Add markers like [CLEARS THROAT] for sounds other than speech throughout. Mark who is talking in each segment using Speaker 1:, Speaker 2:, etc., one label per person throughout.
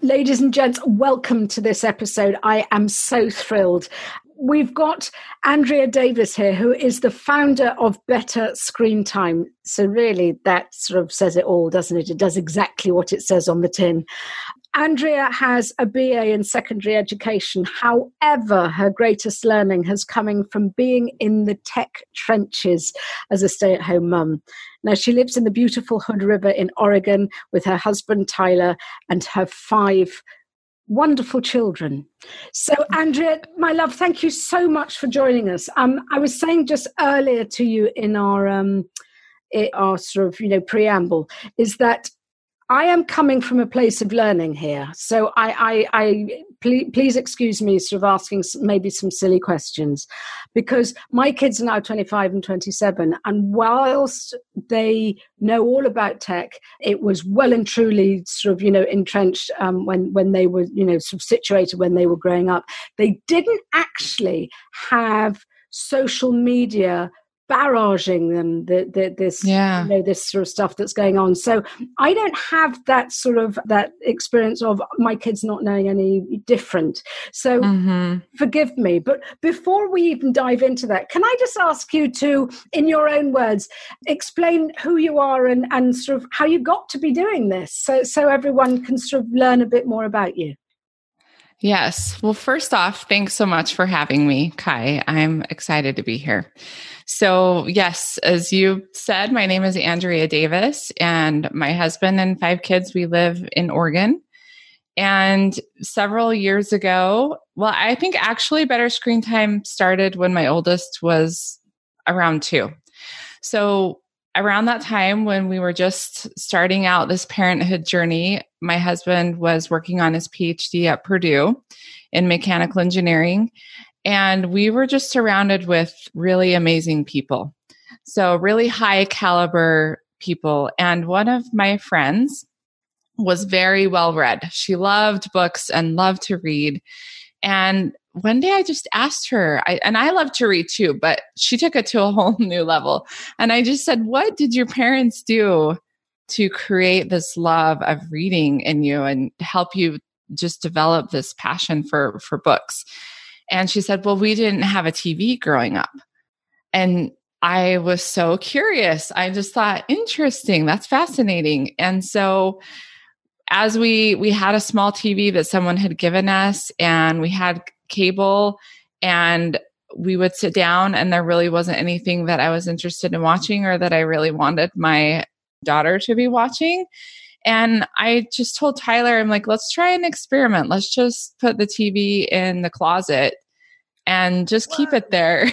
Speaker 1: Ladies and gents, welcome to this episode. I am so thrilled. We've got Andrea Davis here, who is the founder of Better Screen Time. So, really, that sort of says it all, doesn't it? It does exactly what it says on the tin. Andrea has a BA in secondary education. However, her greatest learning has coming from being in the tech trenches as a stay at home mum. Now, she lives in the beautiful Hood River in Oregon with her husband Tyler and her five wonderful children. So, Andrea, my love, thank you so much for joining us. Um, I was saying just earlier to you in our um, our sort of you know preamble is that I am coming from a place of learning here. So I, I, I please, please, excuse me sort of asking maybe some silly questions because my kids are now 25 and 27. And whilst they know all about tech, it was well and truly sort of, you know, entrenched um, when, when they were, you know, sort of situated when they were growing up. They didn't actually have social media barraging them the, the, this yeah. you know this sort of stuff that's going on so i don't have that sort of that experience of my kids not knowing any different so mm-hmm. forgive me but before we even dive into that can i just ask you to in your own words explain who you are and and sort of how you got to be doing this so so everyone can sort of learn a bit more about you
Speaker 2: Yes. Well, first off, thanks so much for having me, Kai. I'm excited to be here. So, yes, as you said, my name is Andrea Davis, and my husband and five kids, we live in Oregon. And several years ago, well, I think actually better screen time started when my oldest was around two. So, around that time when we were just starting out this parenthood journey, my husband was working on his PhD at Purdue in mechanical engineering. And we were just surrounded with really amazing people. So, really high caliber people. And one of my friends was very well read. She loved books and loved to read. And one day I just asked her, I, and I love to read too, but she took it to a [LAUGHS] whole new level. And I just said, What did your parents do to create this love of reading in you and help you just develop this passion for, for books? And she said, Well, we didn't have a TV growing up. And I was so curious. I just thought, interesting, that's fascinating. And so as we we had a small TV that someone had given us and we had cable and we would sit down and there really wasn't anything that I was interested in watching or that I really wanted my daughter to be watching. And I just told Tyler, I'm like, let's try an experiment. Let's just put the TV in the closet and just keep it there.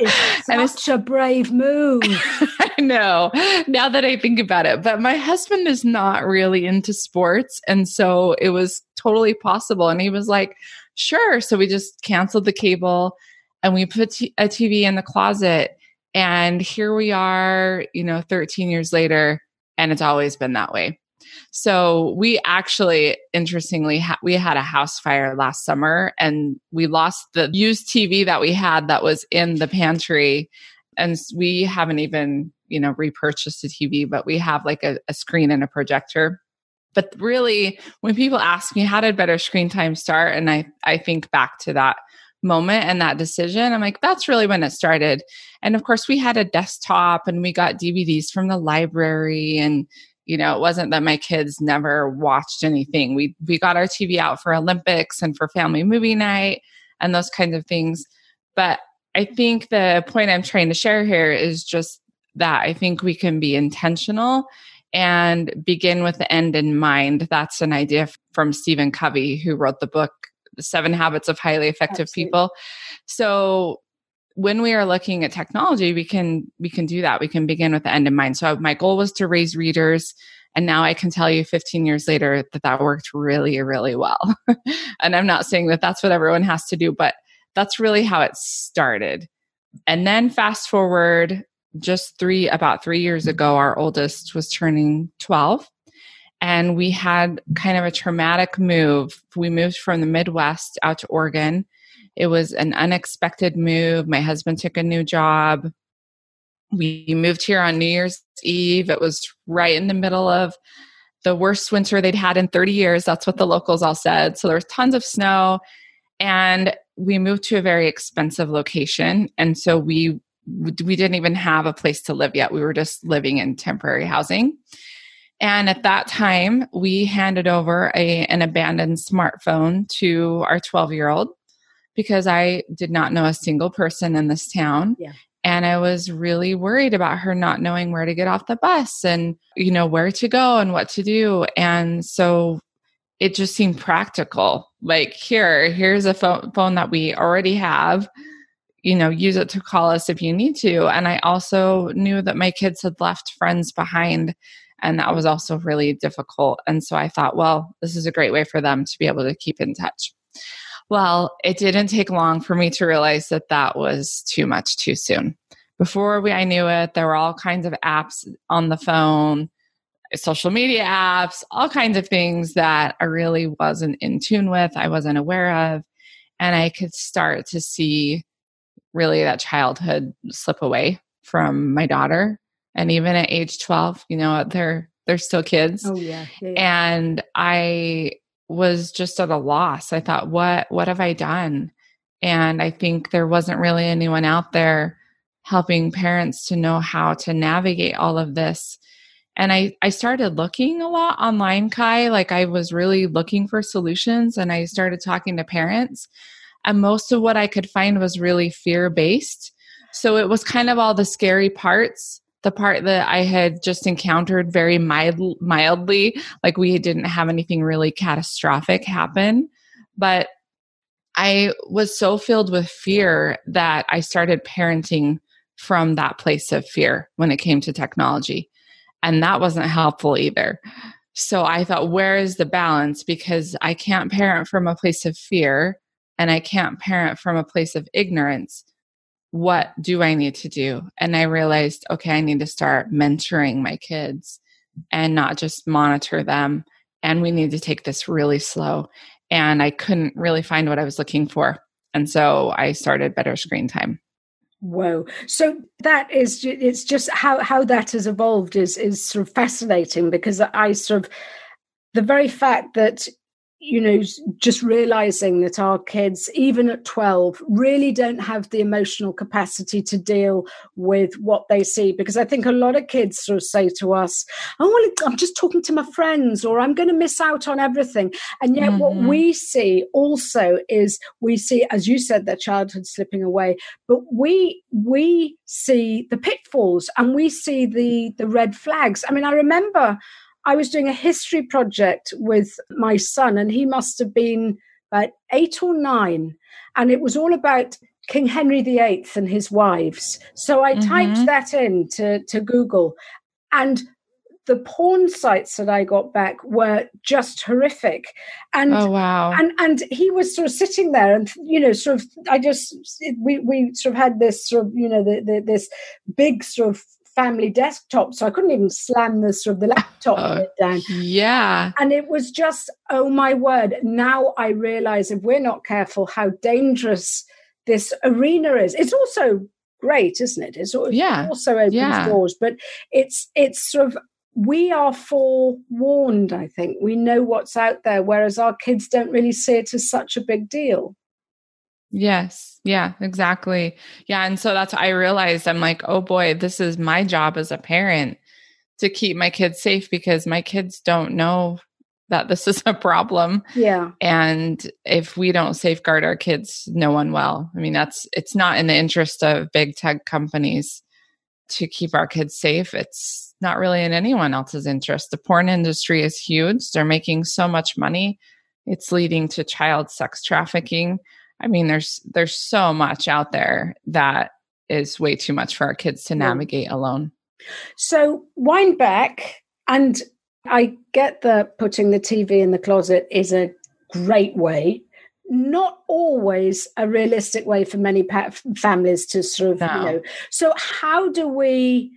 Speaker 1: Is [LAUGHS] such a brave move. [LAUGHS]
Speaker 2: I know now that I think about it. But my husband is not really into sports. And so it was totally possible. And he was like, sure. So we just canceled the cable and we put t- a TV in the closet. And here we are, you know, 13 years later. And it's always been that way. So we actually, interestingly, ha- we had a house fire last summer and we lost the used TV that we had that was in the pantry. And we haven't even, you know, repurchased a TV, but we have like a, a screen and a projector. But really, when people ask me, how did better screen time start? And I, I think back to that moment and that decision, I'm like, that's really when it started. And of course, we had a desktop and we got DVDs from the library and you know it wasn't that my kids never watched anything we we got our tv out for olympics and for family movie night and those kinds of things but i think the point i'm trying to share here is just that I think we can be intentional and begin with the end in mind. That's an idea from Stephen Covey, who wrote the book, Seven Habits of Highly Effective Absolutely. People. So when we are looking at technology, we can we can do that. We can begin with the end in mind. So my goal was to raise readers. And now I can tell you 15 years later that that worked really, really well. [LAUGHS] and I'm not saying that that's what everyone has to do, but that's really how it started. And then fast forward just three, about three years ago, our oldest was turning 12. And we had kind of a traumatic move. We moved from the Midwest out to Oregon. It was an unexpected move. My husband took a new job. We moved here on New Year's Eve. It was right in the middle of the worst winter they'd had in 30 years. That's what the locals all said. So there was tons of snow. And we moved to a very expensive location. And so we we didn't even have a place to live yet. We were just living in temporary housing. And at that time, we handed over a, an abandoned smartphone to our 12 year old because I did not know a single person in this town. Yeah. And I was really worried about her not knowing where to get off the bus and, you know, where to go and what to do. And so it just seemed practical. Like, here, here's a phone, phone that we already have you know, use it to call us if you need to. And I also knew that my kids had left friends behind. And that was also really difficult. And so I thought, well, this is a great way for them to be able to keep in touch. Well, it didn't take long for me to realize that that was too much too soon. Before we, I knew it, there were all kinds of apps on the phone, social media apps, all kinds of things that I really wasn't in tune with, I wasn't aware of. And I could start to see really that childhood slip away from my daughter. And even at age 12, you know, they're they're still kids.
Speaker 1: Oh yeah. yeah, yeah.
Speaker 2: And I was just at a loss. I thought, what what have I done? And I think there wasn't really anyone out there helping parents to know how to navigate all of this. And I, I started looking a lot online, Kai. Like I was really looking for solutions and I started talking to parents. And most of what I could find was really fear based. So it was kind of all the scary parts, the part that I had just encountered very mild, mildly, like we didn't have anything really catastrophic happen. But I was so filled with fear that I started parenting from that place of fear when it came to technology. And that wasn't helpful either. So I thought, where is the balance? Because I can't parent from a place of fear and I can't parent from a place of ignorance, what do I need to do? And I realized, okay, I need to start mentoring my kids and not just monitor them. And we need to take this really slow. And I couldn't really find what I was looking for. And so I started Better Screen Time.
Speaker 1: Whoa! So that is it's just how how that has evolved is is sort of fascinating because I sort of the very fact that you know, just realizing that our kids, even at 12, really don't have the emotional capacity to deal with what they see. Because I think a lot of kids sort of say to us, Oh, well, I'm just talking to my friends, or I'm going to miss out on everything. And yet, mm-hmm. what we see also is we see, as you said, their childhood slipping away, but we, we see the pitfalls and we see the, the red flags. I mean, I remember I was doing a history project with my son, and he must have been about eight or nine. And it was all about King Henry VIII and his wives. So I mm-hmm. typed that in to, to Google. And the porn sites that I got back were just horrific. And
Speaker 2: oh wow.
Speaker 1: And and he was sort of sitting there and you know, sort of I just we we sort of had this sort of, you know, the, the this big sort of family desktop, so I couldn't even slam the sort of the laptop uh, down.
Speaker 2: Yeah.
Speaker 1: And it was just, oh my word. Now I realize if we're not careful how dangerous this arena is. It's also great, isn't it? It's yeah. also opens yeah. doors, but it's it's sort of we are forewarned, I think. We know what's out there, whereas our kids don't really see it as such a big deal.
Speaker 2: Yes. Yeah, exactly. Yeah. And so that's, I realized I'm like, oh boy, this is my job as a parent to keep my kids safe because my kids don't know that this is a problem.
Speaker 1: Yeah.
Speaker 2: And if we don't safeguard our kids, no one will. I mean, that's, it's not in the interest of big tech companies to keep our kids safe. It's not really in anyone else's interest. The porn industry is huge. They're making so much money. It's leading to child sex trafficking. I mean, there's there's so much out there that is way too much for our kids to navigate alone.
Speaker 1: So wind back, and I get that putting the TV in the closet is a great way. Not always a realistic way for many pa- families to sort of, no. you know. So, how do we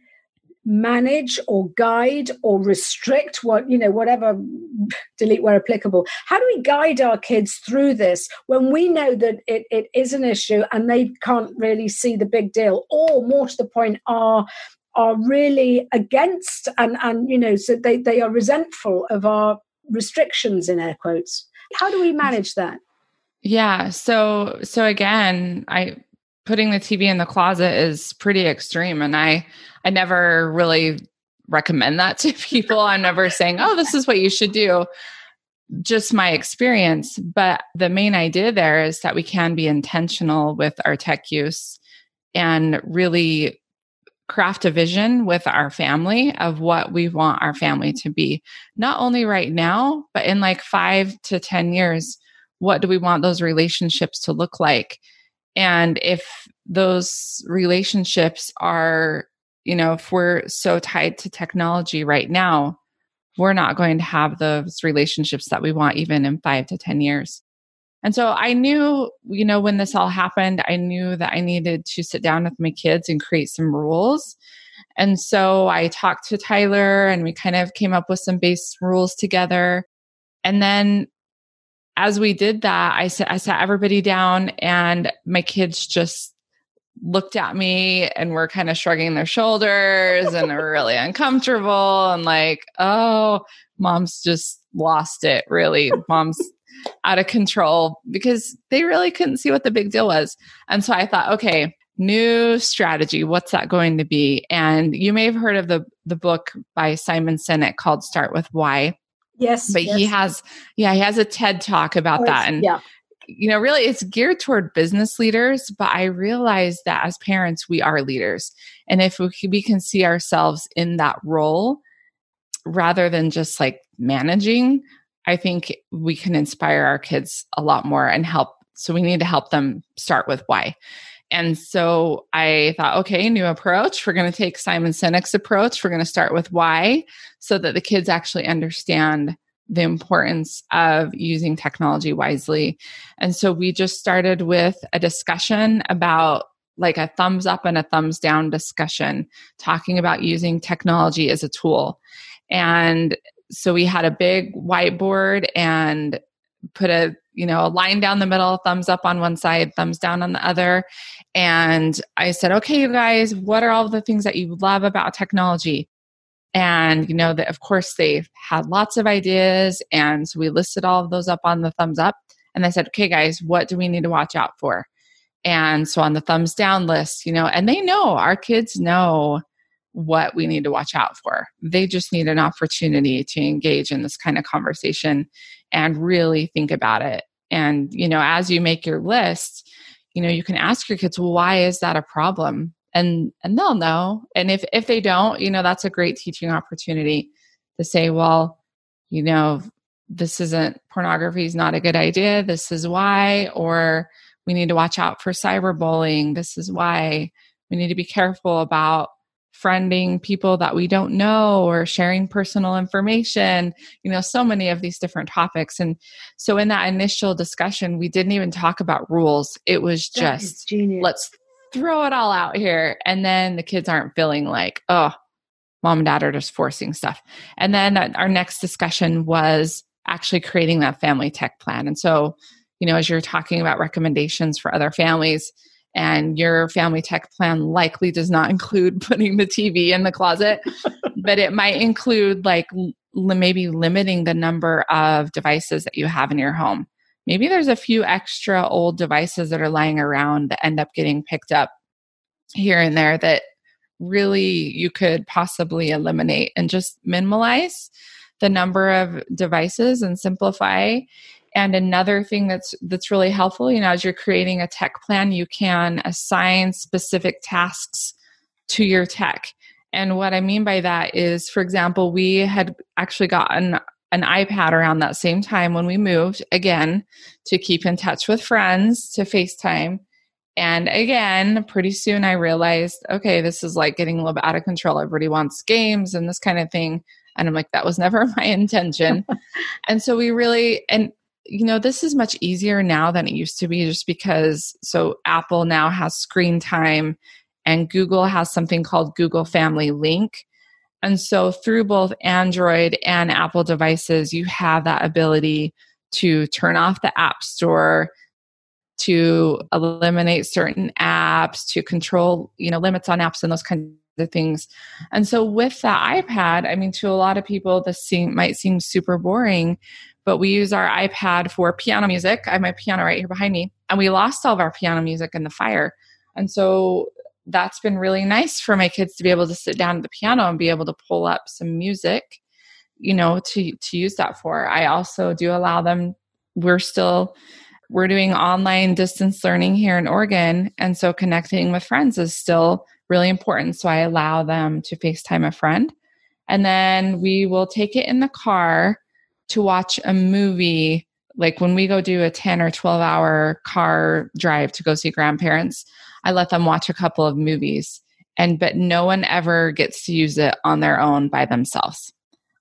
Speaker 1: manage or guide or restrict what you know whatever delete where applicable. How do we guide our kids through this when we know that it, it is an issue and they can't really see the big deal or more to the point are are really against and and you know so they they are resentful of our restrictions in air quotes? How do we manage that?
Speaker 2: Yeah so so again i putting the tv in the closet is pretty extreme and i i never really recommend that to [LAUGHS] people i'm never saying oh this is what you should do just my experience but the main idea there is that we can be intentional with our tech use and really craft a vision with our family of what we want our family to be. Not only right now, but in like five to 10 years, what do we want those relationships to look like? And if those relationships are, you know, if we're so tied to technology right now, we're not going to have those relationships that we want even in five to 10 years. And so I knew, you know, when this all happened, I knew that I needed to sit down with my kids and create some rules. And so I talked to Tyler and we kind of came up with some base rules together. And then as we did that, I sat, I sat everybody down and my kids just looked at me and were kind of shrugging their shoulders and they were really [LAUGHS] uncomfortable and like, oh, mom's just lost it. Really, mom's out of control because they really couldn't see what the big deal was. And so I thought, okay, new strategy. What's that going to be? And you may have heard of the the book by Simon Sinek called Start with Why.
Speaker 1: Yes.
Speaker 2: But
Speaker 1: yes.
Speaker 2: he has yeah, he has a TED talk about that. And yeah. you know, really it's geared toward business leaders, but I realize that as parents we are leaders. And if we, we can see ourselves in that role rather than just like managing, I think we can inspire our kids a lot more and help. So we need to help them start with why. And so I thought, okay, new approach. We're going to take Simon Sinek's approach. We're going to start with why so that the kids actually understand the importance of using technology wisely. And so we just started with a discussion about like a thumbs up and a thumbs down discussion, talking about using technology as a tool. And so we had a big whiteboard and put a you know a line down the middle thumbs up on one side thumbs down on the other and i said okay you guys what are all the things that you love about technology and you know that of course they had lots of ideas and so we listed all of those up on the thumbs up and i said okay guys what do we need to watch out for and so on the thumbs down list you know and they know our kids know what we need to watch out for. They just need an opportunity to engage in this kind of conversation and really think about it. And, you know, as you make your list, you know, you can ask your kids, why is that a problem? And and they'll know. And if if they don't, you know, that's a great teaching opportunity to say, well, you know, this isn't pornography is not a good idea. This is why, or we need to watch out for cyberbullying. This is why we need to be careful about friending people that we don't know or sharing personal information you know so many of these different topics. And so in that initial discussion we didn't even talk about rules. It was just let's throw it all out here. And then the kids aren't feeling like oh mom and dad are just forcing stuff. And then our next discussion was actually creating that family tech plan. And so you know as you're talking about recommendations for other families and your family tech plan likely does not include [LAUGHS] putting the TV in the closet, but it might include like maybe limiting the number of devices that you have in your home. Maybe there's a few extra old devices that are lying around that end up getting picked up here and there that really you could possibly eliminate and just minimize the number of devices and simplify and another thing that's that's really helpful, you know, as you're creating a tech plan, you can assign specific tasks to your tech. And what I mean by that is, for example, we had actually gotten an iPad around that same time when we moved, again, to keep in touch with friends, to FaceTime. And again, pretty soon I realized, okay, this is like getting a little bit out of control. Everybody wants games and this kind of thing. And I'm like, that was never [LAUGHS] my intention. [LAUGHS] and so we really, and you know, this is much easier now than it used to be just because so Apple now has screen time and Google has something called Google Family Link. And so through both Android and Apple devices, you have that ability to turn off the App Store, to eliminate certain apps, to control, you know, limits on apps and those kinds of things. And so with that iPad, I mean, to a lot of people, this seem, might seem super boring, but we use our iPad for piano music. I have my piano right here behind me, and we lost all of our piano music in the fire. And so that's been really nice for my kids to be able to sit down at the piano and be able to pull up some music, you know, to to use that for. I also do allow them we're still we're doing online distance learning here in Oregon and so connecting with friends is still really important. So I allow them to FaceTime a friend. And then we will take it in the car to watch a movie like when we go do a 10 or 12 hour car drive to go see grandparents i let them watch a couple of movies. And but no one ever gets to use it on their own by themselves.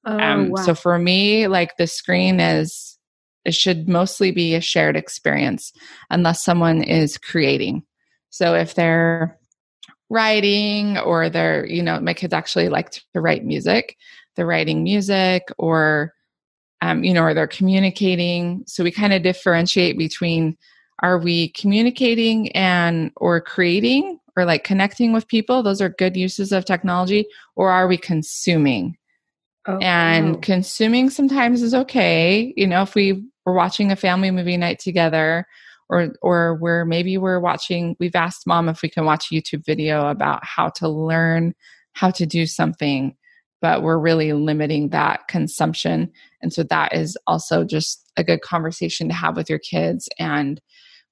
Speaker 2: Oh, um, wow. so for me like the screen is it should mostly be a shared experience unless someone is creating. So if they're writing or they're you know my kids actually like to write music they're writing music or um, you know, or they're communicating. So we kind of differentiate between are we communicating and or creating or like connecting with people? Those are good uses of technology, or are we consuming? Oh, and wow. consuming sometimes is okay. You know, if we were watching a family movie night together, or or we're maybe we're watching. We've asked mom if we can watch a YouTube video about how to learn how to do something but we're really limiting that consumption. And so that is also just a good conversation to have with your kids. And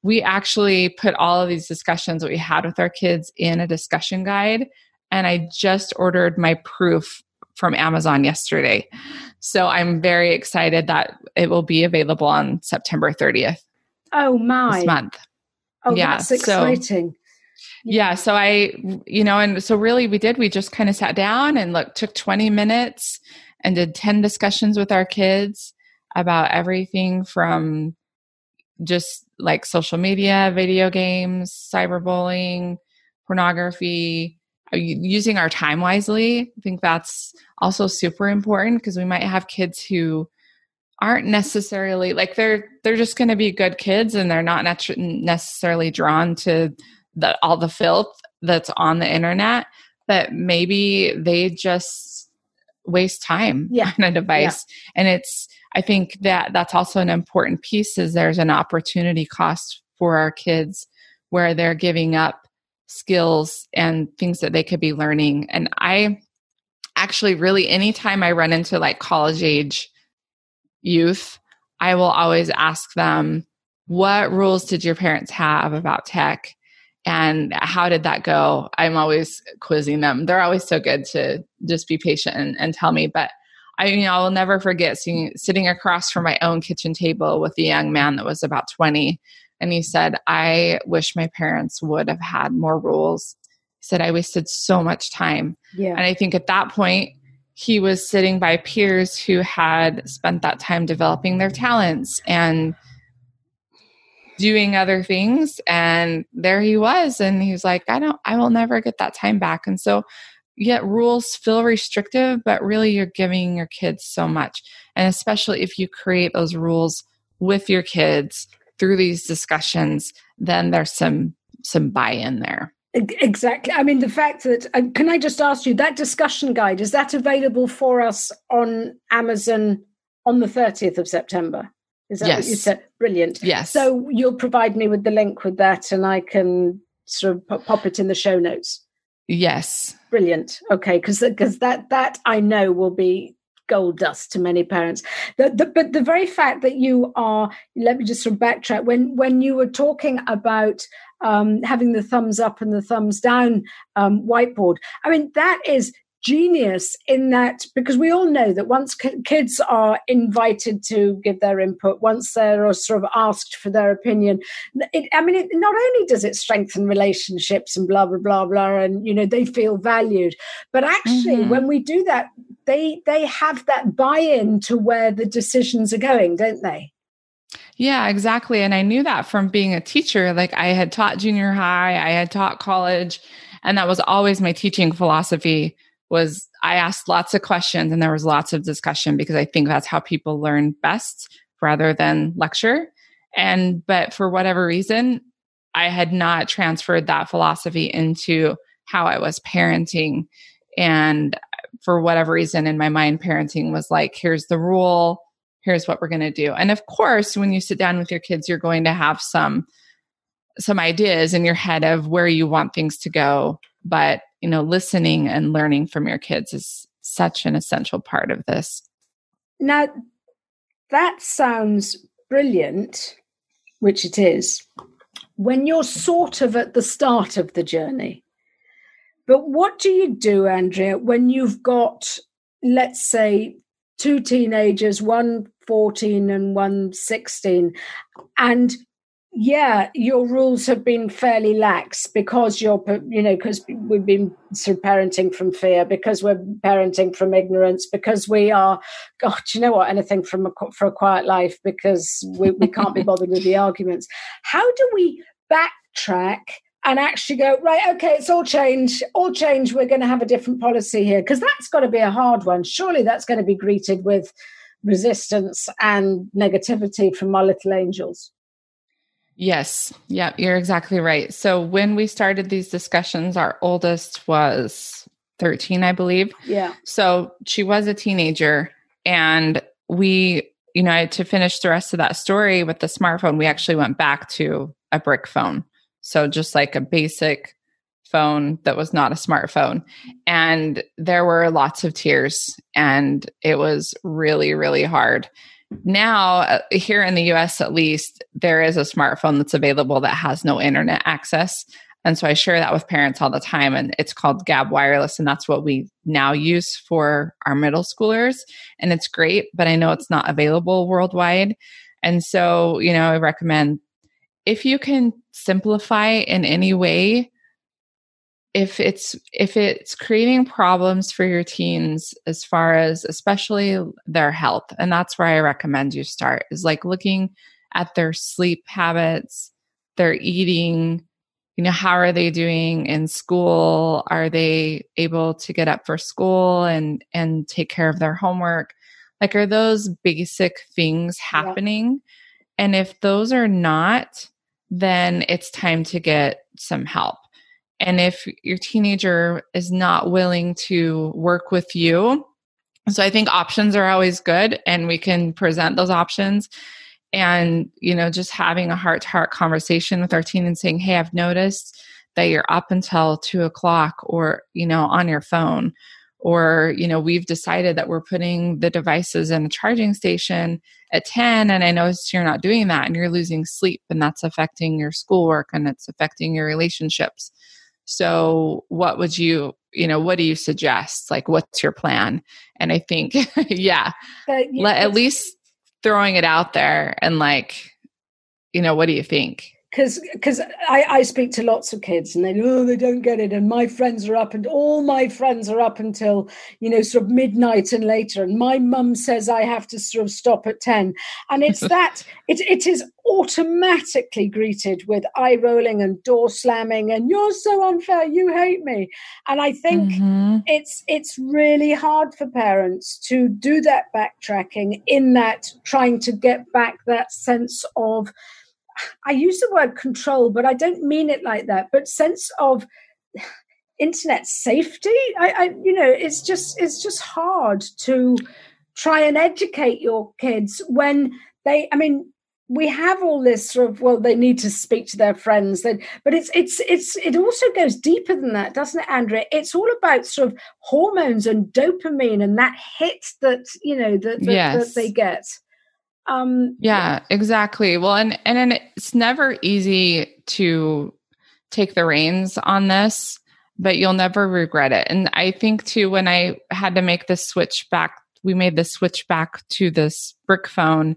Speaker 2: we actually put all of these discussions that we had with our kids in a discussion guide. And I just ordered my proof from Amazon yesterday. So I'm very excited that it will be available on September 30th.
Speaker 1: Oh my.
Speaker 2: This month.
Speaker 1: Oh, yeah, that's exciting. So
Speaker 2: yeah so i you know and so really we did we just kind of sat down and look took 20 minutes and did 10 discussions with our kids about everything from just like social media video games cyberbullying pornography uh, using our time wisely. I think that's also super important because we might have kids who aren't necessarily like they're they're just going to be good kids and they're not necessarily drawn to the all the filth that's on the internet but maybe they just waste time yeah. on a device yeah. and it's i think that that's also an important piece is there's an opportunity cost for our kids where they're giving up skills and things that they could be learning and i actually really anytime i run into like college age youth i will always ask them what rules did your parents have about tech and how did that go? I'm always quizzing them. They're always so good to just be patient and, and tell me. But i you know i will never forget seeing, sitting across from my own kitchen table with a young man that was about 20 and he said i wish my parents would have had more rules. He said i wasted so much time. Yeah. and i think at that point he was sitting by peers who had spent that time developing their talents and doing other things and there he was and he's like i don't i will never get that time back. And so yet rules feel restrictive but really you're giving your kids so much and especially if you create those rules with your kids through these discussions then there's some some buy-in there.
Speaker 1: Exactly. I mean the fact that uh, can i just ask you that discussion guide is that available for us on amazon on the 30th of september is that yes. what you said? Brilliant.
Speaker 2: Yes.
Speaker 1: So you'll provide me with the link with that and I can sort of pop it in the show notes.
Speaker 2: Yes.
Speaker 1: Brilliant. Okay, because because that that I know will be gold dust to many parents. The, the, but the very fact that you are, let me just sort of backtrack. When when you were talking about um, having the thumbs up and the thumbs down um, whiteboard, I mean that is genius in that because we all know that once kids are invited to give their input once they're sort of asked for their opinion it, i mean it, not only does it strengthen relationships and blah blah blah blah and you know they feel valued but actually mm-hmm. when we do that they they have that buy-in to where the decisions are going don't they
Speaker 2: yeah, exactly. And I knew that from being a teacher. Like I had taught junior high, I had taught college, and that was always my teaching philosophy was I asked lots of questions and there was lots of discussion because I think that's how people learn best rather than lecture. And, but for whatever reason, I had not transferred that philosophy into how I was parenting. And for whatever reason in my mind, parenting was like, here's the rule, here's what we're going to do. And of course, when you sit down with your kids, you're going to have some some ideas in your head of where you want things to go but you know listening and learning from your kids is such an essential part of this.
Speaker 1: Now that sounds brilliant which it is when you're sort of at the start of the journey. But what do you do andrea when you've got let's say two teenagers one 14 and one 16 and yeah, your rules have been fairly lax because you're, you know, because we've been sort of parenting from fear, because we're parenting from ignorance, because we are, God, you know what, anything from a, for a quiet life, because we, we can't be bothered with the arguments. How do we backtrack and actually go right okay it's all changed all change, we're going to have a different policy here because that's got to be a hard one. Surely that's going to be greeted with resistance and negativity from our little angels
Speaker 2: Yes. Yeah, you're exactly right. So when we started these discussions, our oldest was 13, I believe.
Speaker 1: Yeah.
Speaker 2: So she was a teenager and we, you know, to finish the rest of that story with the smartphone, we actually went back to a brick phone. So just like a basic phone that was not a smartphone. And there were lots of tears and it was really, really hard now uh, here in the US at least there is a smartphone that's available that has no internet access. And so I share that with parents all the time and it's called Gabb Wireless and that's what we now use for our middle schoolers. And it's great but I know it's not available worldwide. And so you know I recommend if you can simplify in any way if it's if it's creating problems for your teens as far as especially their health and that's where i recommend you start is like looking at their sleep habits their eating you know how are they doing in school? Are they able to get up for school and and take care of their homework? Like are those basic things happening? Yeah. and if those are not then it's time to get some help and if your teenager is not willing to work with you, so I think options are always good and we can present those options. And, you know, just having a heart to heart conversation with our teen and saying, Hey, I've noticed that you're up until two o'clock or, you know, on your phone. Or, you know, we've decided that we're putting the devices in a charging station at 10 and I noticed you're not doing that and you're losing sleep and that's affecting your schoolwork and it's affecting your relationships so, what would you, you know, what do you suggest? Like, what's your plan? And I think, [LAUGHS] yeah, let, at least throwing it out there and like, you know, what do you think?
Speaker 1: Because because I, I speak to lots of kids and they oh they don't get it. And my friends are up and all my friends are up until you know sort of midnight and later. And my mum says I have to sort of stop at 10 and it's [LAUGHS] that it, it is automatically greeted with eye rolling and door slamming and you're so unfair you hate me. And I think mm-hmm. it's it's really hard for parents to do that backtracking in that trying to get back that sense of I use the word control, but I don't mean it like that, but sense of internet safety. I, I you know, it's just it's just hard to try and educate your kids when they I mean we have all this sort of well they need to speak to their friends then but it's it's it's it also goes deeper than that doesn't it andrea it's all about sort of hormones and dopamine and that hit that you know that, that, yes. that they get
Speaker 2: um yeah exactly well and and it's never easy to take the reins on this but you'll never regret it and i think too when i had to make the switch back we made the switch back to this brick phone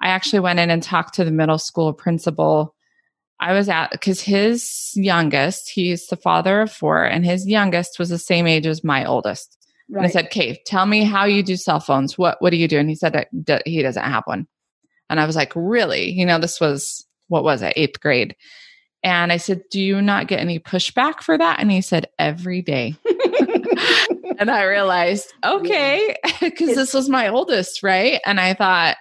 Speaker 2: I actually went in and talked to the middle school principal. I was at because his youngest, he's the father of four, and his youngest was the same age as my oldest. Right. And I said, "Kate, tell me how you do cell phones. What what do you do?" And he said that he doesn't have one. And I was like, "Really?" You know, this was what was it, eighth grade. And I said, "Do you not get any pushback for that?" And he said, "Every day." [LAUGHS] and I realized, okay, [LAUGHS] because this was my oldest, right? And I thought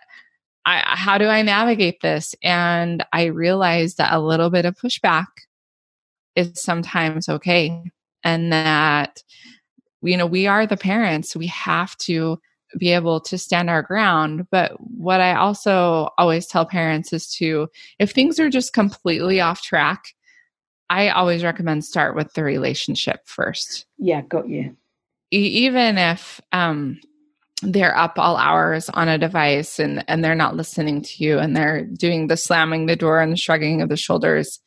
Speaker 2: I, how do I navigate this? And I realized that a little bit of pushback is sometimes okay. And that, you know, we are the parents. We have to be able to stand our ground. But what I also always tell parents is to, if things are just completely off track, I always recommend start with the relationship first.
Speaker 1: Yeah, got you.
Speaker 2: even if um, they're up all hours on a device and and they're not listening to you and they're doing the slamming the door and the shrugging of the shoulders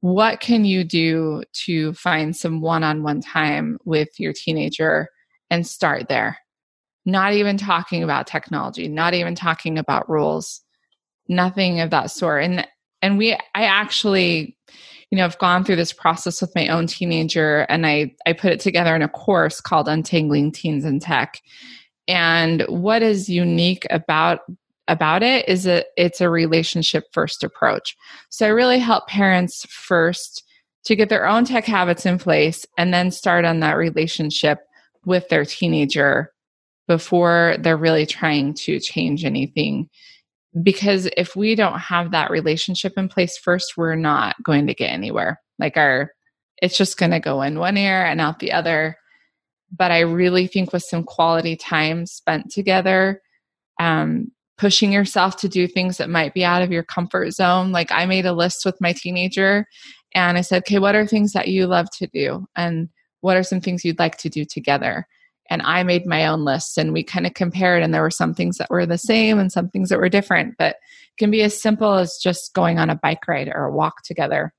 Speaker 2: what can you do to find some one-on-one time with your teenager and start there? Not even talking about technology not even talking about rules nothing of that sort. And and we i actually you know i've gone through this process with my own teenager and i i put it together in a course called untangling teens in tech. And what is unique about about it is that it's a relationship first approach. So I really help parents first to get their own tech habits in place and then start on that relationship with their teenager before they're really trying to change anything. Because if we don't have that relationship in place first, we're not going to get anywhere. Like our, it's just going to go in one ear and out the other but I really think with some quality time spent together, um, pushing yourself to do things that might be out of your comfort zone. Like I made a list with my teenager and I said, okay, what are things that you love to do? And what are some things you'd like to do together? And I made my own list and we kind of compared, and there were some things that were the same and some things that were different, but it can be as simple as just going on a bike ride or a walk together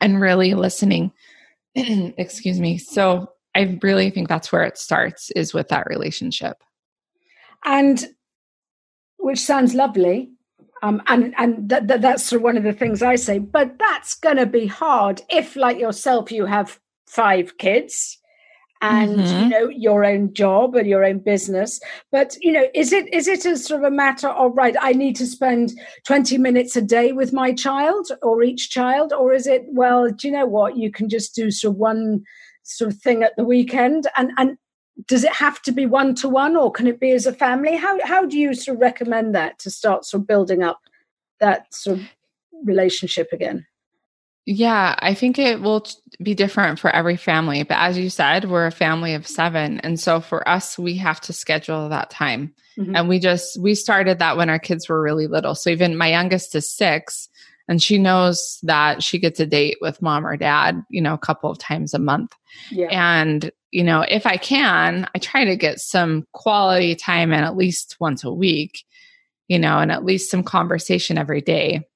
Speaker 2: and really listening. [CLEARS THROAT] Excuse me. So I really think that's where it starts is with that relationship.
Speaker 1: And which sounds lovely. Um, and and th- th- that's sort of one of the things I say. But that's going to be hard if, like yourself, you have five kids and mm-hmm. you know your own job and your own business but you know is it is it a sort of a matter of right i need to spend 20 minutes a day with my child or each child or is it well do you know what you can just do sort of one sort of thing at the weekend and and does it have to be one to one or can it be as a family how how do you sort of recommend that to start sort of building up that sort of relationship again
Speaker 2: yeah, I think it will be different for every family. But as you said, we're a family of seven. And so for us, we have to schedule that time. Mm-hmm. And we just, we started that when our kids were really little. So even my youngest is six and she knows that she gets a date with mom or dad, you know, a couple of times a month. Yeah. And, you know, if I can, I try to get some quality time in at least once a week, you know, and at least some conversation every day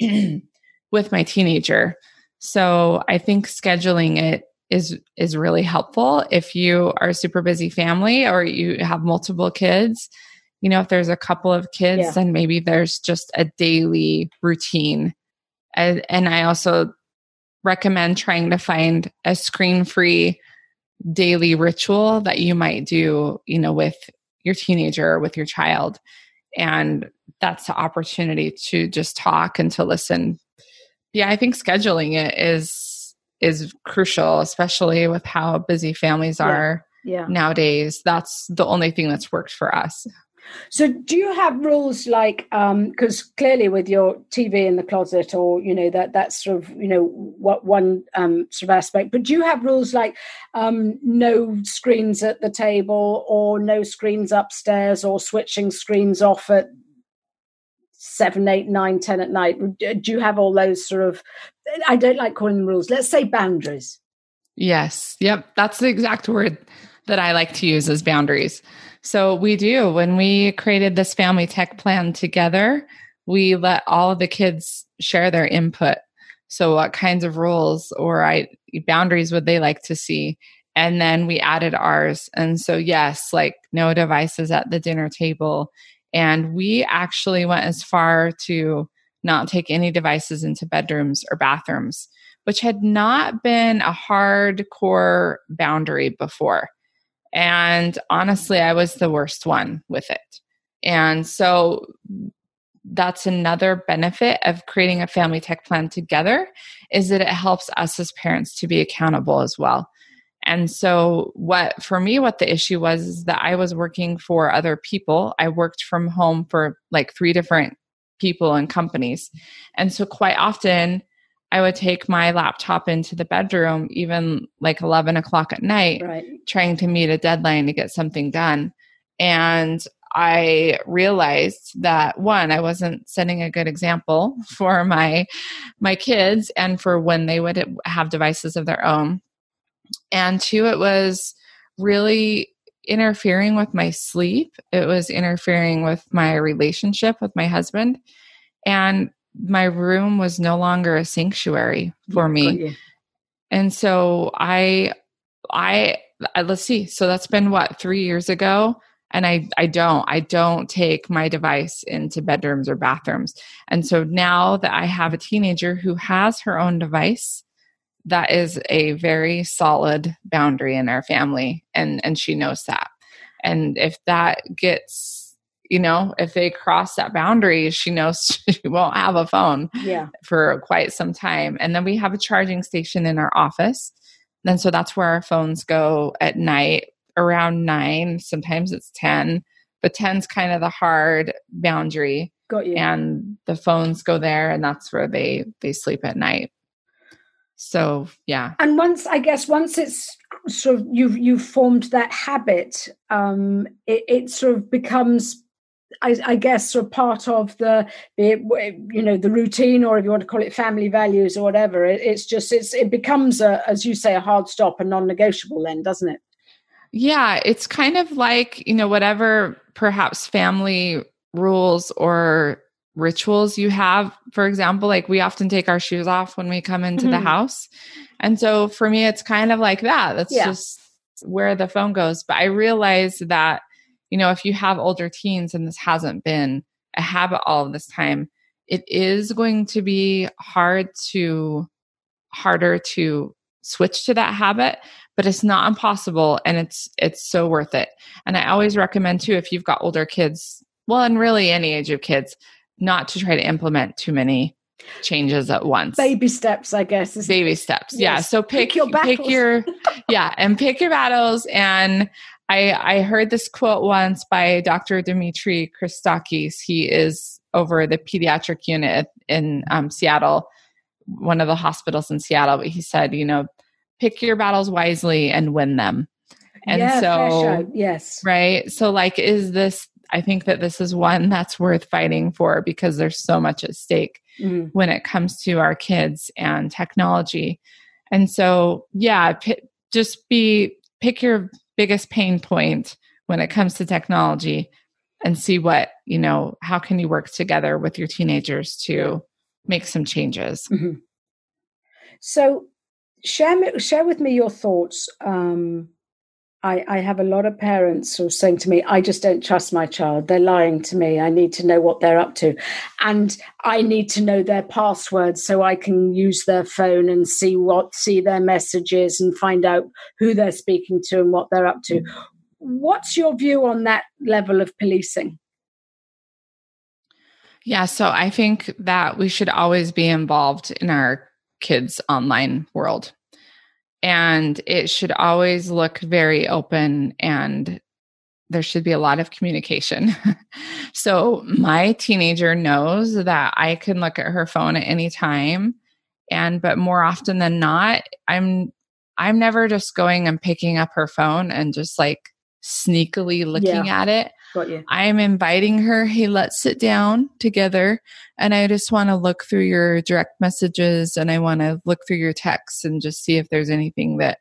Speaker 2: [CLEARS THROAT] with my teenager. So I think scheduling it is is really helpful if you are a super busy family or you have multiple kids you know, if there's a couple of kids, yeah. then maybe there's just a daily routine. And, and I also recommend trying to find a screen free daily ritual that you might do, you know, with your teenager or with your child. And that's the opportunity to just talk and to listen. Yeah, I think scheduling it is is crucial, especially with how busy families are yeah. Yeah. nowadays. That's the only thing that's worked for us.
Speaker 1: So, do you have rules like because um, clearly with your TV in the closet, or you know that that's sort of you know what one um, sort of aspect. But do you have rules like um, no screens at the table, or no screens upstairs, or switching screens off at seven, eight, nine, ten at night? Do you have all those sort of, I don't like calling them rules, let's say boundaries?
Speaker 2: Yes. Yep. That's the exact word that I like to use as boundaries. So we do. When we created this family tech plan together, we let all of the kids share their input. So what kinds of rules or I, boundaries would they like to see? And then we added ours. And so, yes, like no devices at the dinner table. And we actually went as far to not take any devices into bedrooms or bathrooms, which had not been a hardcore boundary before. And honestly, I was the worst one with it. And so that's another benefit of creating a family tech plan together is that it helps us as parents to be accountable as well. And so what for me what the issue was is that I was working for other people. I worked from home for like three different people and companies. And so quite often I would take my laptop into the bedroom, even like 11 o'clock at night, right. trying to meet a deadline to get something done. And I realized that one, I wasn't setting a good example [LAUGHS] for my my kids and for when they would have devices of their own. And two, it was really interfering with my sleep. It was interfering with my relationship with my husband. And my room was no longer a sanctuary for me. And so I, I, I, let's see. So that's been what, three years ago? And I, I don't, I don't take my device into bedrooms or bathrooms. And so now that I have a teenager who has her own device, that is a very solid boundary in our family. And, and she knows that. And if that gets you know, if they cross that boundary, she knows [LAUGHS] she won't have a phone
Speaker 1: yeah.
Speaker 2: for quite some time. And then we have a charging station in our office. And so that's where our phones go at night around nine. Sometimes it's 10, but 10's kind of the hard boundary.
Speaker 1: Got you.
Speaker 2: And the phones go there and that's where they they sleep at night. So yeah.
Speaker 1: And once I guess once it's sort of you've you've formed that habit, um, it, it sort of becomes I, I, guess sort of part of the, you know the routine or if you want to call it family values or whatever it, it's just it's it becomes a as you say a hard stop and non-negotiable then doesn't it?
Speaker 2: Yeah it's kind of like you know whatever perhaps family rules or rituals you have. For example like we often take our shoes off when we come into mm-hmm. the house. And so for me it's kind of like that. That's yeah. just where the phone goes. But i realize that you know, if you have older teens and this hasn't been a habit all of this time, it is going to be hard to harder to switch to that habit but it's not impossible and it's it's so worth it and i always recommend too if you've got older kids well and really any age of kids not to try to implement too many changes at once
Speaker 1: baby steps i guess
Speaker 2: baby steps yes. yeah so pick, pick your battles. pick your yeah and pick your battles and I, I heard this quote once by Dr. Dimitri Christakis. He is over the pediatric unit in um, Seattle, one of the hospitals in Seattle. But he said, you know, pick your battles wisely and win them. And
Speaker 1: yeah,
Speaker 2: so,
Speaker 1: yes,
Speaker 2: right. So, like, is this? I think that this is one that's worth fighting for because there's so much at stake mm. when it comes to our kids and technology. And so, yeah, p- just be pick your biggest pain point when it comes to technology and see what you know how can you work together with your teenagers to make some changes mm-hmm.
Speaker 1: so share share with me your thoughts um, I, I have a lot of parents who are saying to me, I just don't trust my child. They're lying to me. I need to know what they're up to. And I need to know their passwords so I can use their phone and see what, see their messages and find out who they're speaking to and what they're up to. What's your view on that level of policing?
Speaker 2: Yeah, so I think that we should always be involved in our kids' online world and it should always look very open and there should be a lot of communication. [LAUGHS] so my teenager knows that I can look at her phone at any time and but more often than not I'm I'm never just going and picking up her phone and just like sneakily looking
Speaker 1: Yeah.
Speaker 2: at it.
Speaker 1: Got you.
Speaker 2: I'm inviting her, hey, let's sit down together. And I just want to look through your direct messages and I want to look through your texts and just see if there's anything that,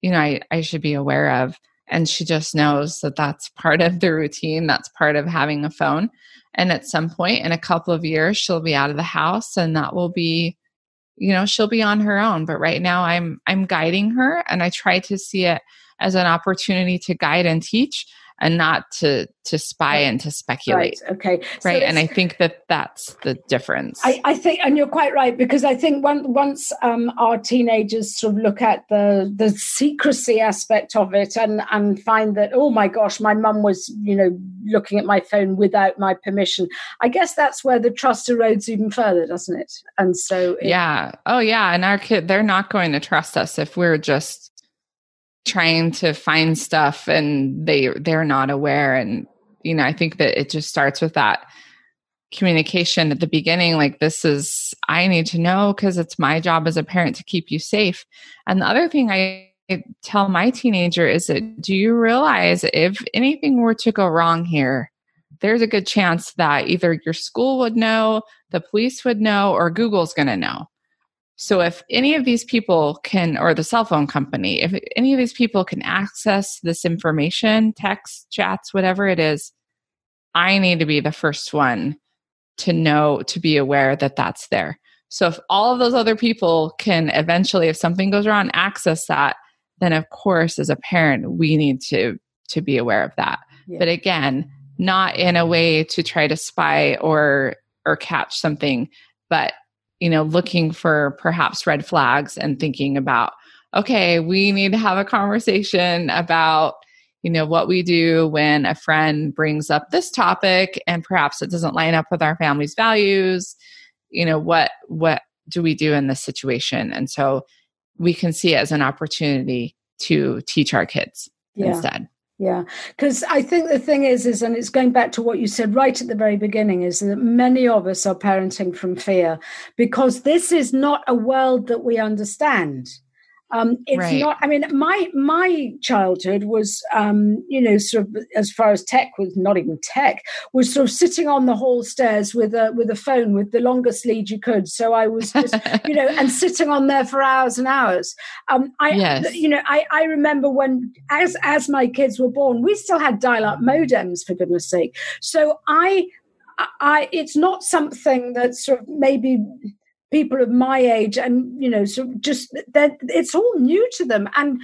Speaker 2: you know, I, I should be aware of. And she just knows that that's part of the routine. That's part of having a phone. And at some point in a couple of years, she'll be out of the house and that will be, you know, she'll be on her own. But right now I'm, I'm guiding her and I try to see it as an opportunity to guide and teach and not to to spy and to speculate
Speaker 1: Right. Okay. So
Speaker 2: right and i think that that's the difference
Speaker 1: I, I think, and you're quite right because I think one, once um, our teenagers sort of look at the the secrecy aspect of it and and find that oh my gosh, my mum was you know looking at my phone without my permission. I guess that's where the trust erodes even further, doesn't it? And so it,
Speaker 2: yeah oh yeah and our kid they're not going to trust us if we're just trying to find stuff and they they're not aware. And you know i think that it just starts with that communication at the beginning like this is i need to know because it's my job as a parent to keep you safe. And the other thing i tell my teenager is that do you realize if anything were to go wrong here there's a good chance that either your school would know the police would know or google's going to know so if any of these people can, or the cell phone company, if any of these people can access this information, text, chats, whatever it is, I need to be the first one to know, to be aware that that's there. So if all of those other people can eventually, if something goes wrong, access that, then of course, as a parent, we need to to be aware of that.
Speaker 1: Yeah.
Speaker 2: But again, not in a way to try to spy or or catch something, but you know, looking for perhaps red flags and thinking about, okay, we need to have a conversation about, you know, what we do when a friend brings up this topic and perhaps it doesn't line up with our family's values. You know, what what do we do in this situation? And so we can see it as an opportunity to teach our kids
Speaker 1: Yeah.
Speaker 2: instead.
Speaker 1: Yeah, because I think the thing is, is, and it's going back to what you said right at the very beginning, is that many of us are parenting from fear because this is not a world that we understand. Um, it's
Speaker 2: Right.
Speaker 1: not. I mean, my my childhood was, um, you know, sort of as far as tech was not even tech was sort of sitting on the hall stairs with a with a phone with the longest lead you could. So I was just, [LAUGHS] you know, and sitting on there for hours and hours. Um, I,
Speaker 2: Yes.
Speaker 1: you know, I, I remember when, as as my kids were born, we still had dial-up modems for goodness sake. So I, I, it's not something that sort of maybe people of my age and you know, of just that it's all new to them. And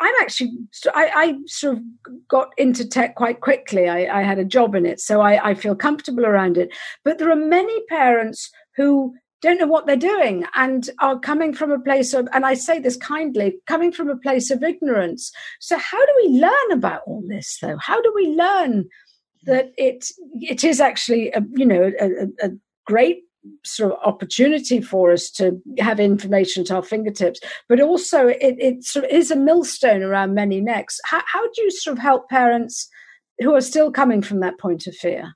Speaker 1: I'm actually, I, I sort of got into tech quite quickly. I, I had a job in it, so I, I feel comfortable around it. But there are many parents who don't know what they're doing and are coming from a place of, and I say this kindly, coming from a place of ignorance. So, how do we learn about all this, though? How do we learn that it it is actually, a, you know, a, a, a great sort of opportunity for us to have information at our fingertips, but also it, it sort of is a millstone around many necks. How, how do you sort of help parents who are still coming from that point of fear?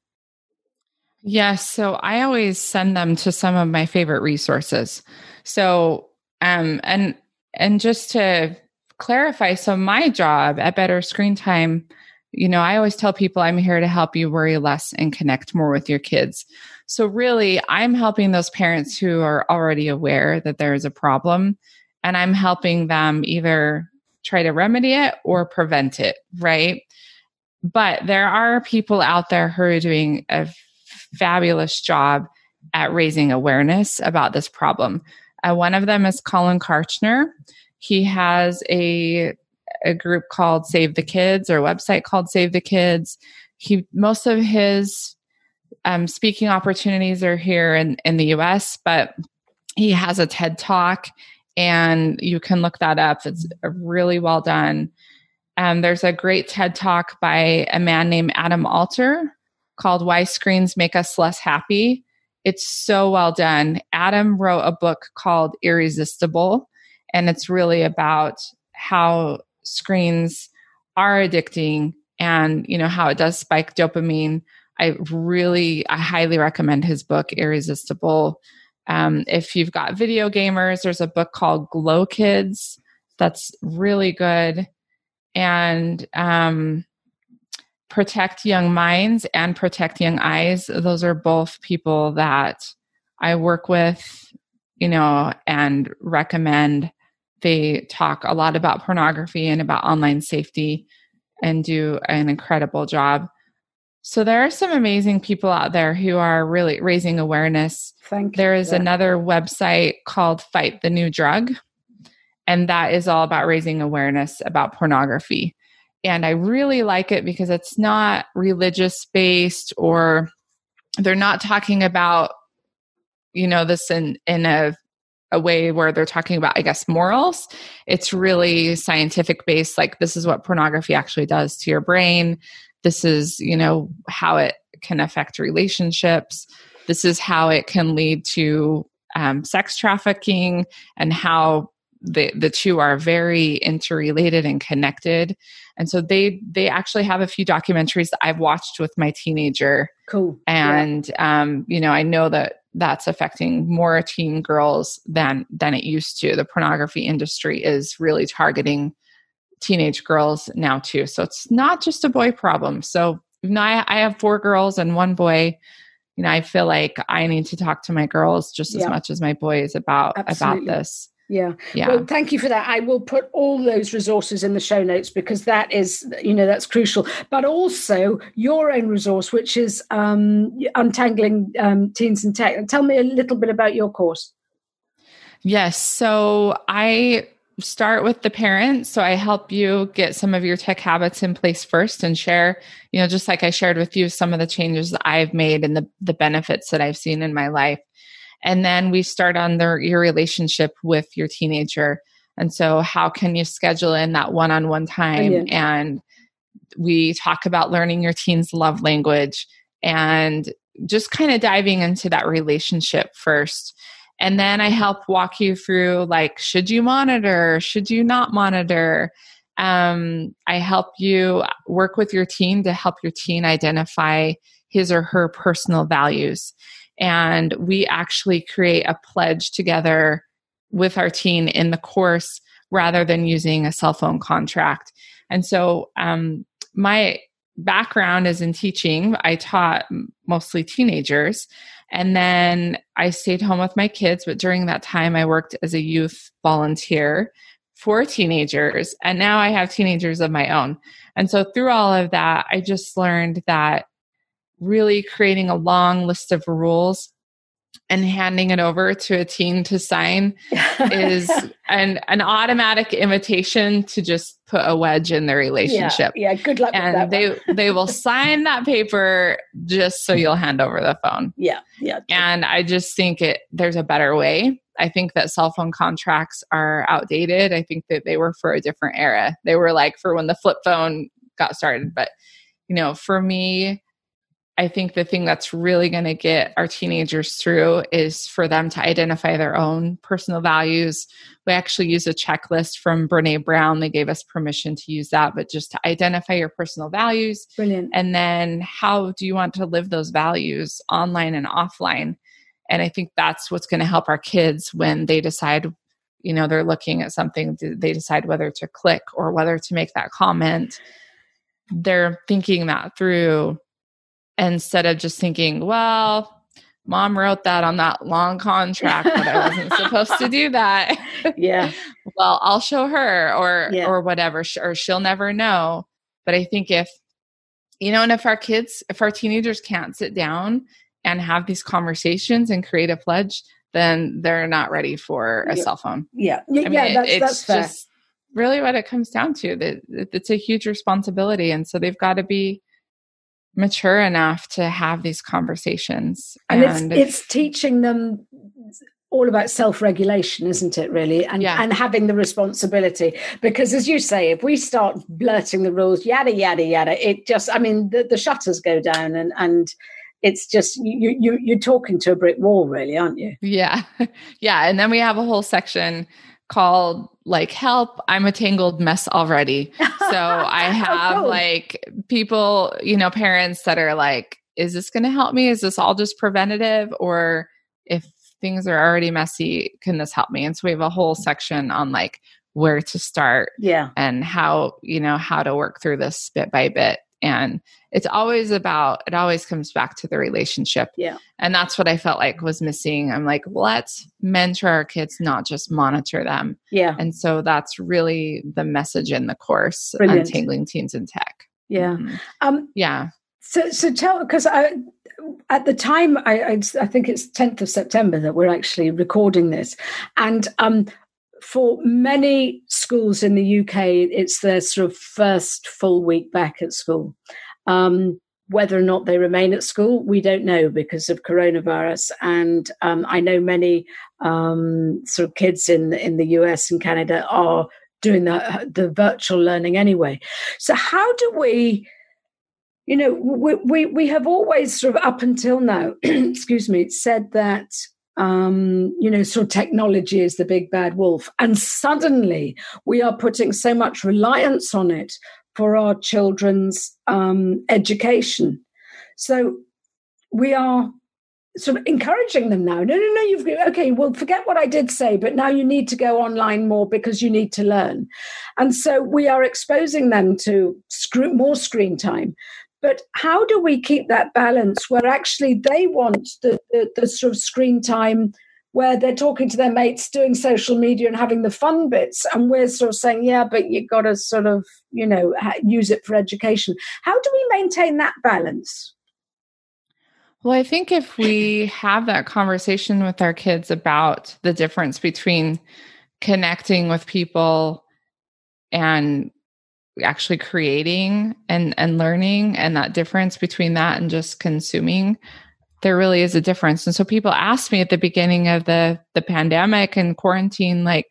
Speaker 2: Yes. So I always send them to some of my favorite resources. So, um, and, and just to clarify, so my job at Better Screen Time, you know, I always tell people I'm here to help you worry less and connect more with your kids. So really, I'm helping those parents who are already aware that there is a problem and I'm helping them either try to remedy it or prevent it, right? But there are people out there who are doing a fabulous job at raising awareness about this problem. Uh, one of them is Colin Kartchner. He has a a group called Save the Kids or a website called Save the Kids. He most of his um, speaking opportunities are here in, in the US, but he has a TED talk and you can look that up. It's really well done. Um, there's a great TED talk by a man named Adam Alter called Why Screens Make Us Less Happy. It's so well done. Adam wrote a book called Irresistible, and it's really about how screens are addicting and you know how it does spike dopamine i really i highly recommend his book irresistible. Um, if you've got video gamers there's a book called glow kids that's really good. And um, protect young minds and protect young eyes those are both people that i work with you know and recommend they talk a lot about pornography and about online safety and do an incredible job so there are some amazing people out there who are really raising awareness.
Speaker 1: Thank
Speaker 2: there is
Speaker 1: you.
Speaker 2: another website called fight the new drug and that is all about raising awareness about pornography. And I really like it because it's not religious based or they're not talking about you know this in in a a way where they're talking about i guess morals. It's really scientific based like this is what pornography actually does to your brain this is you know how it can affect relationships. This is how it can lead to um, sex trafficking and how the the two are very interrelated and connected. And so they they actually have a few documentaries that i've watched with my teenager.
Speaker 1: Cool.
Speaker 2: And yeah. um you know i know that that's affecting more teen girls than than it used to. The pornography industry is really targeting teenage girls now too so it's not just a boy problem so know, I, I have four girls and one boy you know i feel like i need to talk to my girls just as much as my boys about Absolutely. about this
Speaker 1: yeah. yeah. Well, thank you for that. I will put all those resources in the show notes because that is, you know, that's crucial. But also your own resource, which is um, untangling um, teens and tech. Tell me a little bit about your course.
Speaker 2: Yes. So I start with the parents. So I help you get some of your tech habits in place first and share, you know, just like I shared with you some of the changes that I've made and the, the benefits that I've seen in my life and then we start on their your relationship with your teenager and so how can you schedule in that one-on-one time oh, yeah. and we talk about learning your teen's love language and just kind of diving into that relationship first and then i help walk you through like should you monitor should you not monitor um, i help you work with your teen to help your teen identify his or her personal values and we actually create a pledge together with our teen in the course rather than using a cell phone contract. And so, um, my background is in teaching. I taught mostly teenagers. And then I stayed home with my kids. But during that time, I worked as a youth volunteer for teenagers. And now I have teenagers of my own. And so through all of that, I just learned that really creating a long list of rules and handing it over to a teen to sign is [LAUGHS] an an automatic invitation to just put a wedge in the relationship.
Speaker 1: Yeah, yeah good luck.
Speaker 2: And they they will [LAUGHS] sign that paper just so you'll hand over the phone.
Speaker 1: Yeah, yeah.
Speaker 2: And I just think it there's a better way. I think that cell phone contracts are outdated. I think that they were for a different era. They were like for when the flip phone got started, but you know, for me I think the thing that's really going to get our teenagers through is for them to identify their own personal values. We actually use a checklist from Brene Brown. They gave us permission to use that, but just to identify your personal values.
Speaker 1: Brilliant.
Speaker 2: And then how do you want to live those values online and offline? And I think that's what's going to help our kids when they decide, you know, they're looking at something, they decide whether to click or whether to make that comment. They're thinking that through instead of just thinking, well, mom wrote that on that long contract, but I wasn't [LAUGHS] supposed to do that.
Speaker 1: Yeah. [LAUGHS]
Speaker 2: well, I'll show her or yeah. or whatever, or she'll never know. But I think if you know, and if our kids, if our teenagers can't sit down and have these conversations and create a pledge, then they're not ready for a
Speaker 1: yeah.
Speaker 2: cell phone.
Speaker 1: Yeah, yeah, I mean, yeah that's,
Speaker 2: it,
Speaker 1: that's fair. just
Speaker 2: really what it comes down to. That it's a huge responsibility, and so they've got to be mature enough to have these conversations.
Speaker 1: And, and it's, it's teaching them all about self-regulation isn't it really? And yeah. and having the responsibility. Because as you say if we start blurting the rules yada yada yada it just i mean the, the shutters go down and and it's just you you you're talking to a brick wall really aren't you?
Speaker 2: Yeah. [LAUGHS] Yeah. And then we have a whole section called like help i'm a tangled mess already. [LAUGHS] So i oh, have oh, like people you know parents that are like is this going to help me? Is this all just preventative? Or if things are already messy can this help me? And so we have a whole section on like where to start
Speaker 1: yeah.
Speaker 2: and how you know how to work through this bit by bit And it's always about, it always comes back to the relationship.
Speaker 1: Yeah.
Speaker 2: And that's what I felt like was missing. I'm like, let's mentor our kids, not just monitor them.
Speaker 1: Yeah.
Speaker 2: And so that's really the message in the course,
Speaker 1: Brilliant.
Speaker 2: Untangling Teens in Tech.
Speaker 1: Yeah.
Speaker 2: Mhm.
Speaker 1: Um,
Speaker 2: Yeah.
Speaker 1: So, so tell because I, at the time, I, I, I think it's tenth of September that we're actually recording this, and um, for many schools in the UK, it's their sort of first full week back at school. Um, whether or not they remain at school, we don't know because of coronavirus. And um, I know many um, sort of kids in in the US and Canada are doing the the virtual learning anyway. So how do we? you know we, we we have always sort of up until now [CLEARS THROAT] excuse me said that um you know sort of technology is the big bad wolf. And suddenly we are putting so much reliance on it for our children's um education. So we are sort of encouraging them now. No no no you've okay well forget what i did say but now you need to go online more because you need to learn. And so we are exposing them to scr- more screen time but how do we keep that balance where actually they want the, the, the, sort of screen time where they're talking to their mates, doing social media and having the fun bits, and we're sort of saying, yeah, but you've got to sort of, you know, use it for education. How do we maintain that balance?
Speaker 2: Well, I think if we have that conversation with our kids about the difference between connecting with people and actually creating and and learning and that difference between that and just consuming there really is a difference. And so people asked me at the beginning of the the pandemic and quarantine like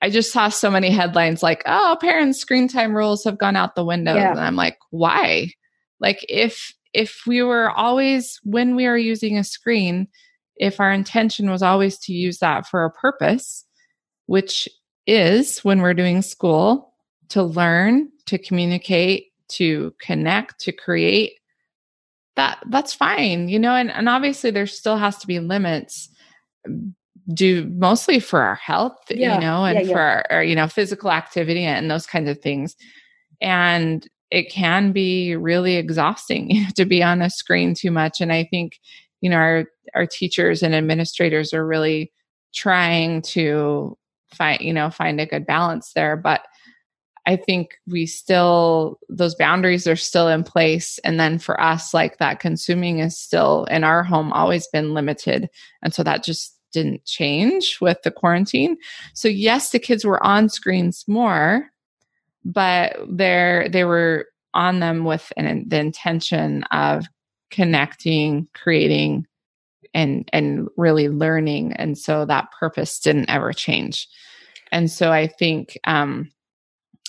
Speaker 2: i just saw so many headlines like oh parents screen time rules have gone out the window.
Speaker 1: Yeah.
Speaker 2: and i'm like why? Like if if we were always when we are using a screen if our intention was always to use that for a purpose which is when we're doing school to learn, to communicate, to connect, to create, that that's fine, you know, and, and obviously there still has to be limits do mostly for our health,
Speaker 1: Yeah,
Speaker 2: you know, and
Speaker 1: yeah, yeah.
Speaker 2: for our, our, you know, physical activity and those kinds of things. And it can be really exhausting [LAUGHS] to be on a screen too much. And I think, you know, our our teachers and administrators are really trying to find, you know, find a good balance there. But I think we still, those boundaries are still in place. And then for us, like that consuming is still in our home always been limited. And so that just didn't change with the quarantine. So yes, the kids were on screens more, but they're, they were on them with an, the intention of connecting, creating, and and really learning. And so that purpose didn't ever change. And so I think um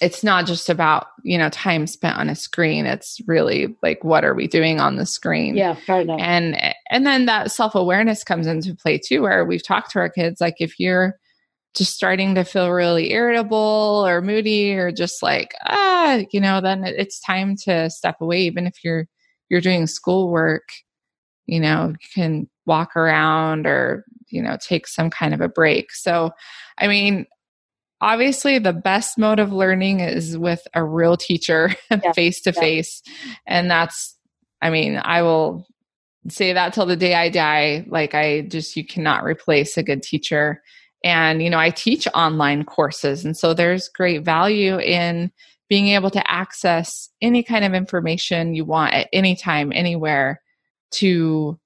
Speaker 2: it's not just about you know time spent on a screen. It's really like what are we doing on the screen?
Speaker 1: Yeah, fair enough.
Speaker 2: and and then that self-awareness comes into play too where we've talked to our kids like if you're just starting to feel really irritable or moody or just like ah you know then it's time to step away. Even if you're you're doing schoolwork you know you can walk around or you know take some kind of a break. So i mean obviously the best mode of learning is with a real teacher face to face and that's i mean i will say that till the day i die. Like i just you cannot replace a good teacher. And you know i teach online courses. And so there's great value in being able to access any kind of information you want at any time anywhere to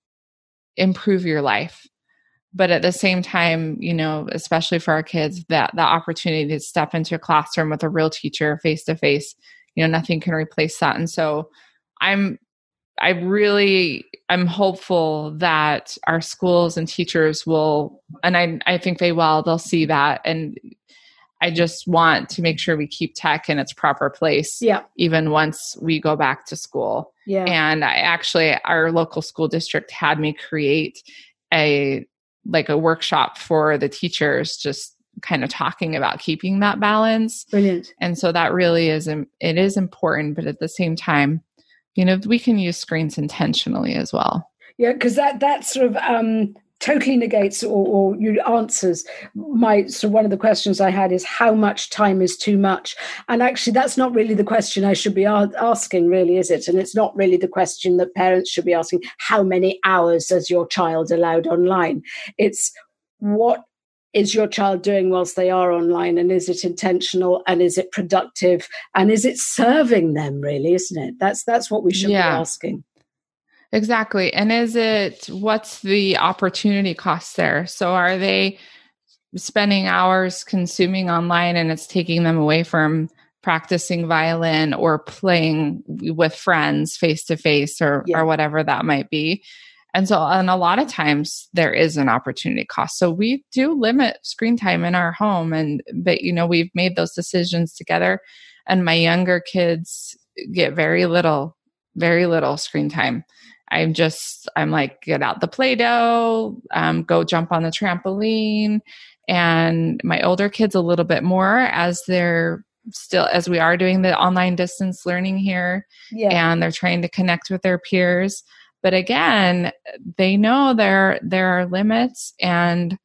Speaker 2: improve your life but at the same time you know especially for our kids that the opportunity to step into a classroom with a real teacher face to face you know nothing can replace that. And so i'm i really i'm hopeful that our schools and teachers will and i i think they will they'll see that. And i just want to make sure we keep tech in its proper place
Speaker 1: yeah,
Speaker 2: even once we go back to school.
Speaker 1: Yeah.
Speaker 2: and I actually our local school district had me create a like a workshop for the teachers just kind of talking about keeping that balance
Speaker 1: Brilliant.
Speaker 2: and so that really is it is important but at the same time you know we can use screens intentionally as well
Speaker 1: Yeah, because that that sort of um, totally negates or, or you answers my so one of the questions i had is how much time is too much? And actually that's not really the question i should be asking really is it? And it's not really the question that parents should be asking how many hours is your child allowed online? It's what is your child doing whilst they are online? And is it intentional? And is it productive? And is it serving them really isn't it? That's that's what we should yeah. be asking
Speaker 2: Exactly. And is it what's the opportunity cost there? So are they spending hours consuming online and it's taking them away from practicing violin or playing with friends face to face or or whatever that might be? And so and a lot of times there is an opportunity cost. So we do limit screen time in our home and but you know we've made those decisions together and my younger kids get very little very little screen time I'm just, I'm like, get out the Play Doh, um, go jump on the trampoline. And my older kids, a little bit more as they're still, as we are doing the online distance learning here yeah. and they're trying to connect with their peers. But again, they know there, there are limits and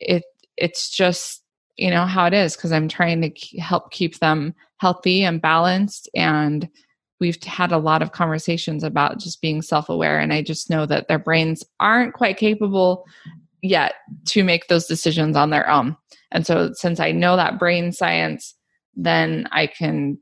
Speaker 2: it, it's just, you know, how it is because I'm trying to help keep them healthy and balanced and, we've had a lot of conversations about just being self aware. And I just know that their brains aren't quite capable yet to make those decisions on their own. And so, since I know that brain science, then I can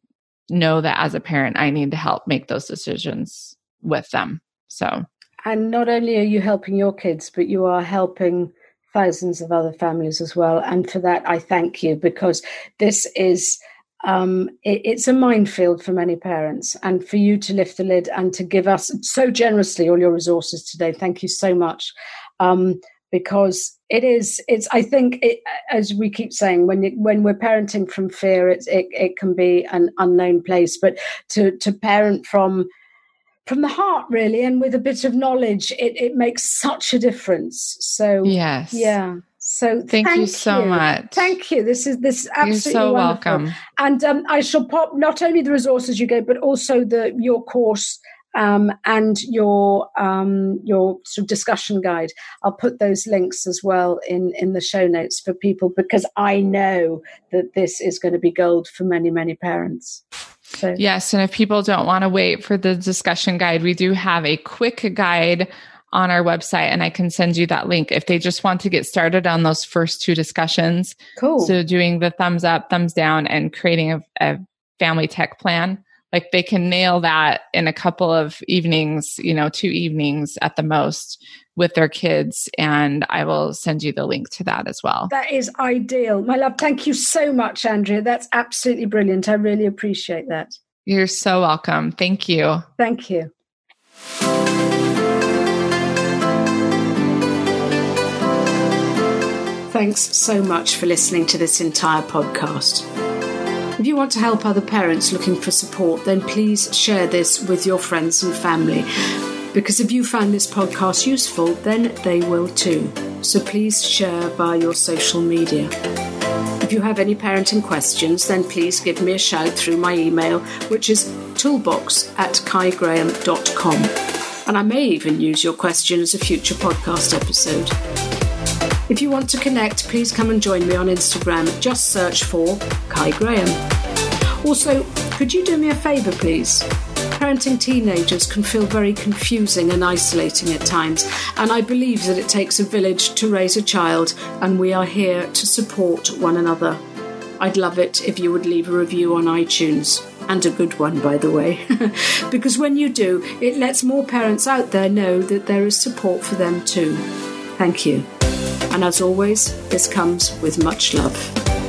Speaker 2: know that as a parent, I need to help make those decisions with them. So,
Speaker 1: and not only are you helping your kids, but you are helping thousands of other families as well. And for that, I thank you because this is um, it, it's a minefield for many parents. And for you to lift the lid and to give us so generously all your resources today, thank you so much. Um, because it is, it's. I think, it, as we keep saying, when you, when we're parenting from fear, it's, it it can be an unknown place. But to to parent from from the heart really and with a bit of knowledge it, it makes such a difference so
Speaker 2: yes
Speaker 1: yeah so
Speaker 2: thank, thank you so much.
Speaker 1: Thank you. This is this is absolutely
Speaker 2: You're so
Speaker 1: wonderful.
Speaker 2: welcome.
Speaker 1: And um, I shall pop not only the resources you gave, but also the your course um, and your um, your sort of discussion guide. I'll put those links as well in in the show notes for people because I know that this is going to be gold for many many parents.
Speaker 2: So. Yes, and if people don't want to wait for the discussion guide, we do have a quick guide on our website and I can send you that link if they just want to get started on those first two discussions.
Speaker 1: Cool.
Speaker 2: So doing the thumbs up, thumbs down and creating a, a family tech plan. Like they can nail that in a couple of evenings, you know, two evenings at the most with their kids. And I will send you the link to that as well.
Speaker 1: That is ideal. My love, thank you so much, Andrea. That's absolutely brilliant. I really appreciate that.
Speaker 2: You're so welcome. Thank you.
Speaker 1: Thank you. Thanks so much for listening to this entire podcast. If you want to help other parents looking for support, then please share this with your friends and family. Because if you found this podcast useful, then they will too. So please share via your social media. If you have any parenting questions, then please give me a shout through my email, which is toolbox at kaigraham.com. And I may even use your question as a future podcast episode. If you want to connect, please come and join me on Instagram. Just search for Kai Graham. Also, could you do me a favour, please? Parenting teenagers can feel very confusing and isolating at times, and I believe that it takes a village to raise a child, and we are here to support one another. I'd love it if you would leave a review on iTunes, and a good one, by the way, [LAUGHS] because when you do, it lets more parents out there know that there is support for them too. Thank you. And as always, this comes with much love.